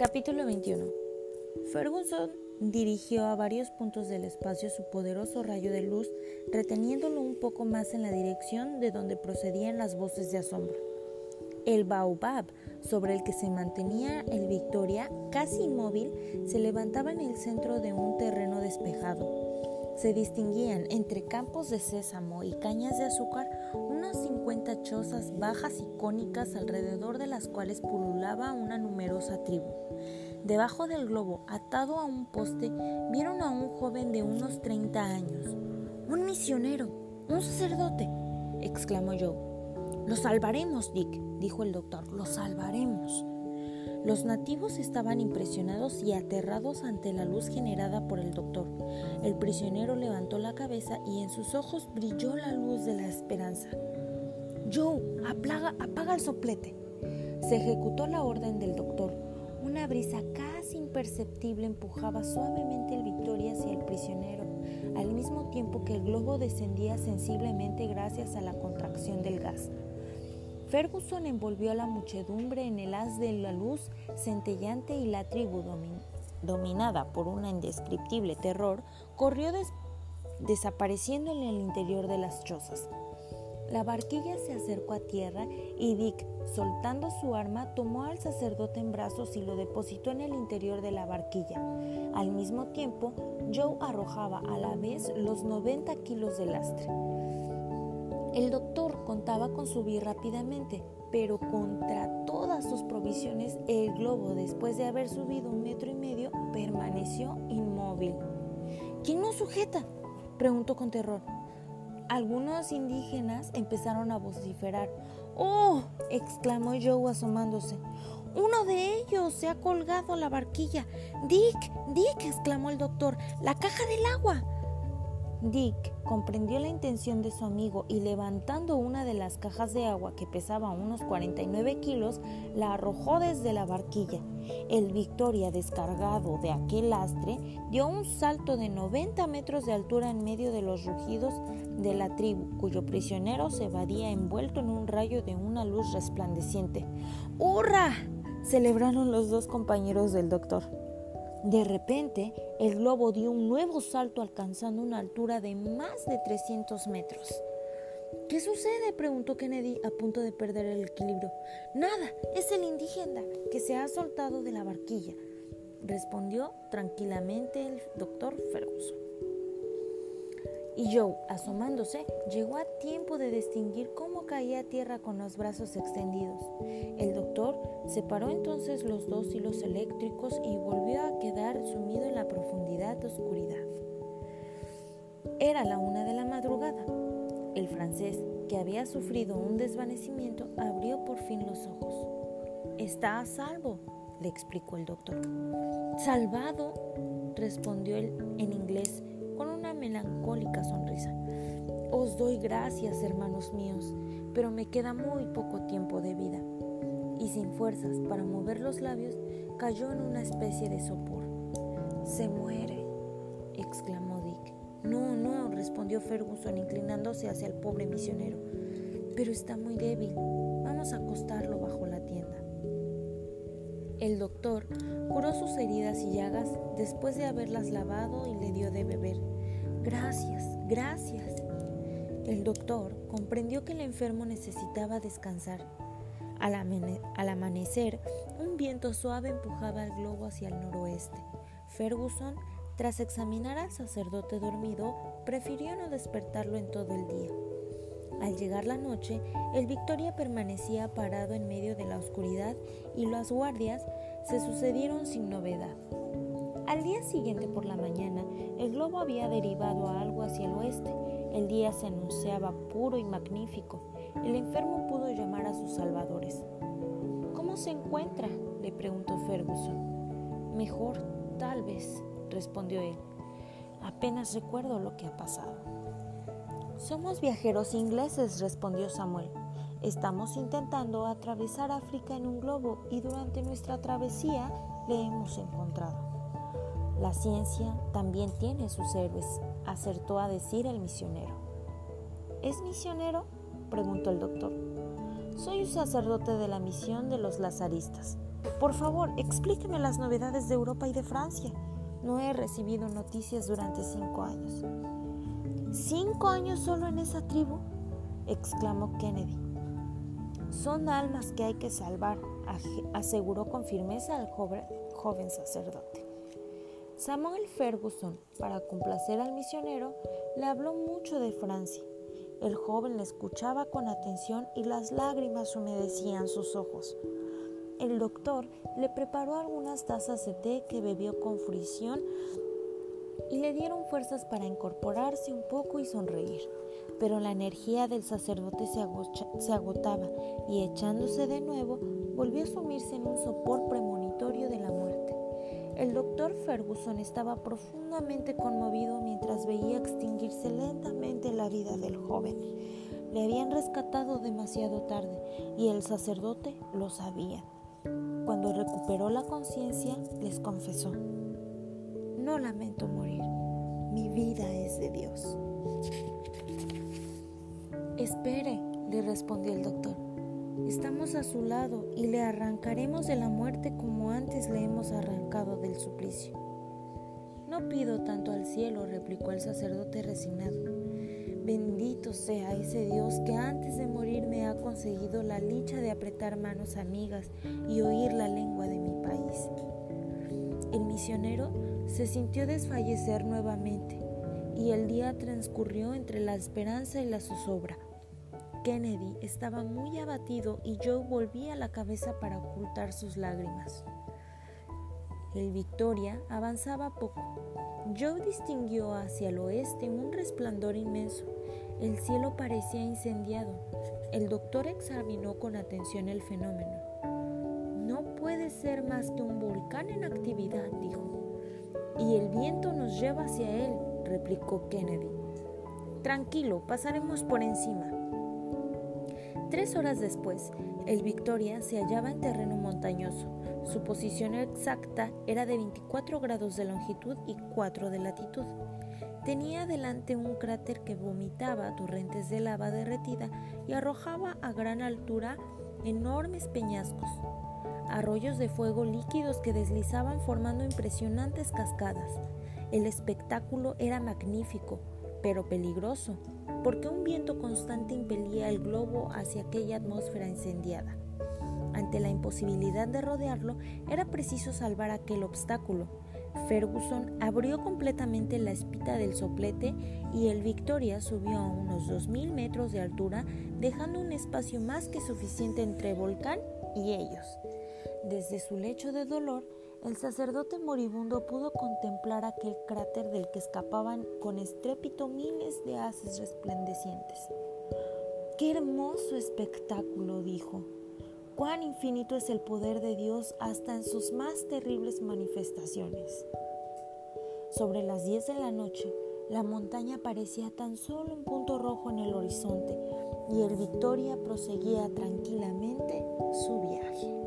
Capítulo 21 Ferguson dirigió a varios puntos del espacio su poderoso rayo de luz, reteniéndolo un poco más en la dirección de donde procedían las voces de asombro. El baobab sobre el que se mantenía el Victoria, casi inmóvil, se levantaba en el centro de un terreno despejado. Se distinguían entre campos de sésamo y cañas de azúcar unas 50 chozas bajas y cónicas alrededor de las cuales pululaba una numerosa tribu. Debajo del globo, atado a un poste, vieron a un joven de unos 30 años. Un misionero, un sacerdote, exclamó Joe. Lo salvaremos, Dick, dijo el doctor, lo salvaremos. Los nativos estaban impresionados y aterrados ante la luz generada por el doctor. El prisionero levantó la cabeza y en sus ojos brilló la luz de la esperanza. Joe, apaga el soplete. Se ejecutó la orden del doctor. Una brisa casi imperceptible empujaba suavemente el Victoria hacia el prisionero, al mismo tiempo que el globo descendía sensiblemente gracias a la contracción del gas. Ferguson envolvió a la muchedumbre en el haz de la luz centellante y la tribu, dominada por un indescriptible terror, corrió desapareciendo en el interior de las chozas. La barquilla se acercó a tierra y Dick, soltando su arma, tomó al sacerdote en brazos y lo depositó en el interior de la barquilla. Al mismo tiempo, Joe arrojaba a la vez los 90 kilos de lastre. El doctor contaba con subir rápidamente, pero contra todas sus provisiones, el globo, después de haber subido un metro y medio, permaneció inmóvil. ¿Quién nos sujeta? preguntó con terror. Algunos indígenas empezaron a vociferar. ¡Oh! exclamó Joe asomándose. Uno de ellos se ha colgado a la barquilla. Dick, Dick, exclamó el doctor, la caja del agua. Dick comprendió la intención de su amigo y levantando una de las cajas de agua que pesaba unos 49 kilos, la arrojó desde la barquilla. El Victoria, descargado de aquel lastre, dio un salto de 90 metros de altura en medio de los rugidos de la tribu, cuyo prisionero se evadía envuelto en un rayo de una luz resplandeciente. ¡Hurra! celebraron los dos compañeros del doctor. De repente, el globo dio un nuevo salto alcanzando una altura de más de 300 metros. ¿Qué sucede? preguntó Kennedy a punto de perder el equilibrio. Nada, es el indígena que se ha soltado de la barquilla, respondió tranquilamente el doctor Ferguson y Joe, asomándose, llegó a tiempo de distinguir cómo caía a tierra con los brazos extendidos. El doctor separó entonces los dos hilos eléctricos y volvió a quedar sumido en la profundidad de oscuridad. Era la una de la madrugada. El francés, que había sufrido un desvanecimiento, abrió por fin los ojos. Está a salvo, le explicó el doctor. Salvado, respondió él en inglés melancólica sonrisa. Os doy gracias, hermanos míos, pero me queda muy poco tiempo de vida. Y sin fuerzas para mover los labios, cayó en una especie de sopor. Se muere, exclamó Dick. No, no, respondió Ferguson inclinándose hacia el pobre misionero. Pero está muy débil. Vamos a acostarlo bajo la tienda. El doctor curó sus heridas y llagas después de haberlas lavado y le dio de beber. Gracias, gracias. El doctor comprendió que el enfermo necesitaba descansar. Al, amanecer, un viento suave empujaba el globo hacia el noroeste. Ferguson, tras examinar al sacerdote dormido, prefirió no despertarlo en todo el día. Al llegar la noche, el Victoria permanecía parado en medio de la oscuridad y las guardias se sucedieron sin novedad. Al día siguiente por la mañana, el globo había derivado a algo hacia el oeste. El día se anunciaba puro y magnífico. El enfermo pudo llamar a sus salvadores. ¿Cómo se encuentra? le preguntó Ferguson. Mejor, tal vez, respondió él. Apenas recuerdo lo que ha pasado. Somos viajeros ingleses, respondió Samuel. Estamos intentando atravesar África en un globo y durante nuestra travesía le hemos encontrado. La ciencia también tiene sus héroes, acertó a decir el misionero. ¿Es misionero? preguntó el doctor. Soy un sacerdote de la misión de los lazaristas, Por favor, explíqueme las novedades de Europa y de Francia. No he recibido noticias durante cinco años. ¿Cinco años solo en esa tribu? exclamó Kennedy. Son almas que hay que salvar, aseguró con firmeza el joven sacerdote. Samuel Ferguson, para complacer al misionero, le habló mucho de Francia. El joven le escuchaba con atención y las lágrimas humedecían sus ojos. El doctor le preparó algunas tazas de té que bebió con fruición y le dieron fuerzas para incorporarse un poco y sonreír. Pero la energía del sacerdote se, agotaba y echándose de nuevo volvió a sumirse en un sopor premonitorio. El doctor Ferguson estaba profundamente conmovido mientras veía extinguirse lentamente la vida del joven. Le habían rescatado demasiado tarde y el sacerdote lo sabía. Cuando recuperó la conciencia, les confesó, no lamento morir, mi vida es de Dios. Espere, le respondió el doctor. Estamos a su lado y le arrancaremos de la muerte como antes le hemos arrancado del suplicio. No pido tanto al cielo, replicó el sacerdote resignado. Bendito sea ese Dios que antes de morir me ha conseguido la licha de apretar manos amigas y oír la lengua de mi país. El misionero se sintió desfallecer nuevamente y el día transcurrió entre la esperanza y la zozobra. Kennedy estaba muy abatido y Joe volvía la cabeza para ocultar sus lágrimas. El Victoria avanzaba poco. Joe distinguió hacia el oeste un resplandor inmenso. El cielo parecía incendiado. El doctor examinó con atención el fenómeno. No puede ser más que un volcán en actividad, dijo. Y el viento nos lleva hacia él, replicó Kennedy. Tranquilo, pasaremos por encima. Tres horas después, el Victoria se hallaba en terreno montañoso. Su posición exacta era de 24 grados de longitud y 4 de latitud. Tenía delante un cráter que vomitaba torrentes de lava derretida y arrojaba a gran altura enormes peñascos, arroyos de fuego líquidos que deslizaban formando impresionantes cascadas. El espectáculo era magnífico, pero peligroso, porque un viento constante impelía el globo hacia aquella atmósfera incendiada. Ante la imposibilidad de rodearlo, era preciso salvar aquel obstáculo. Ferguson abrió completamente la espita del soplete y el Victoria subió a unos 2.000 metros de altura, dejando un espacio más que suficiente entre volcán y ellos. Desde su lecho de dolor, el sacerdote moribundo pudo contemplar aquel cráter del que escapaban con estrépito miles de haces resplandecientes. ¡Qué hermoso espectáculo! dijo. ¡Cuán infinito es el poder de Dios hasta en sus más terribles manifestaciones! Sobre las diez de la noche, la montaña parecía tan solo un punto rojo en el horizonte y el Victoria proseguía tranquilamente su viaje.